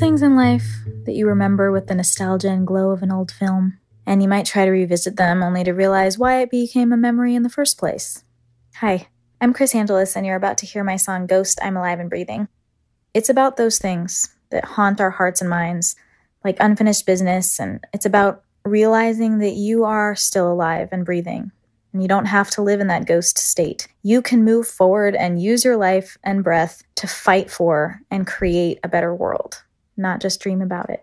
things in life that you remember with the nostalgia and glow of an old film, and you might try to revisit them only to realize why it became a memory in the first place. Hi, I'm Kris Angelis, and you're about to hear my song Ghost I'm Alive and Breathing. It's about those things that haunt our hearts and minds, like unfinished business, and it's about realizing that you are still alive and breathing. And you don't have to live in that ghost state. You can move forward and use your life and breath to fight for and create a better world, not just dream about it.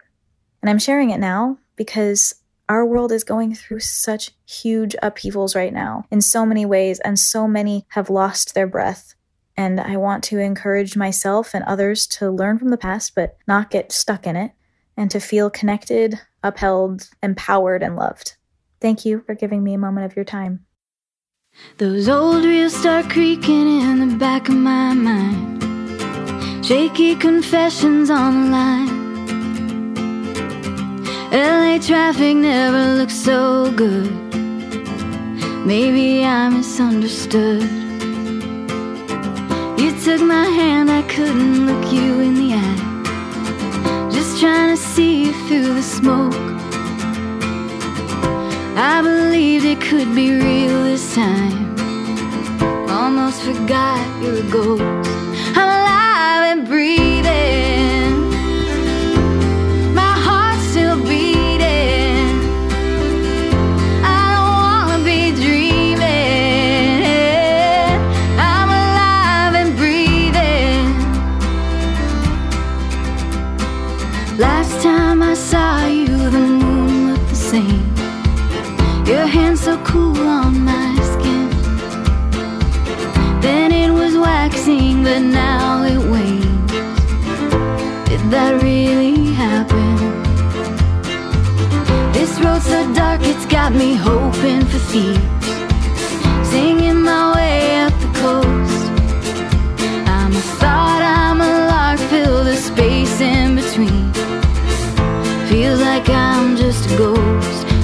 And I'm sharing it now because our world is going through such huge upheavals right now in so many ways, and so many have lost their breath. And I want to encourage myself and others to learn from the past, but not get stuck in it, and to feel connected, upheld, empowered, and loved. Thank you for giving me a moment of your time. Those old reels start creaking in the back of my mind. Shaky confessions on the line. LA traffic never looked so good. Maybe I misunderstood. You took my hand, I couldn't look you in the eye. Just trying to see you through the smoke. I believed it could be real this time. Almost forgot you're a ghost. I'm alive and breathing. My heart's still beating. I don't wanna be dreaming. I'm alive and breathing. Last time I saw you, the moon looked the same so cool on my skin. Then it was waxing, but now it wanes. Did that really happen? This road's so dark, it's got me hoping for thieves. Singing my way up the coast. I'm a thought, I'm a lark, fill the space in between. Feels like I'm just a ghost.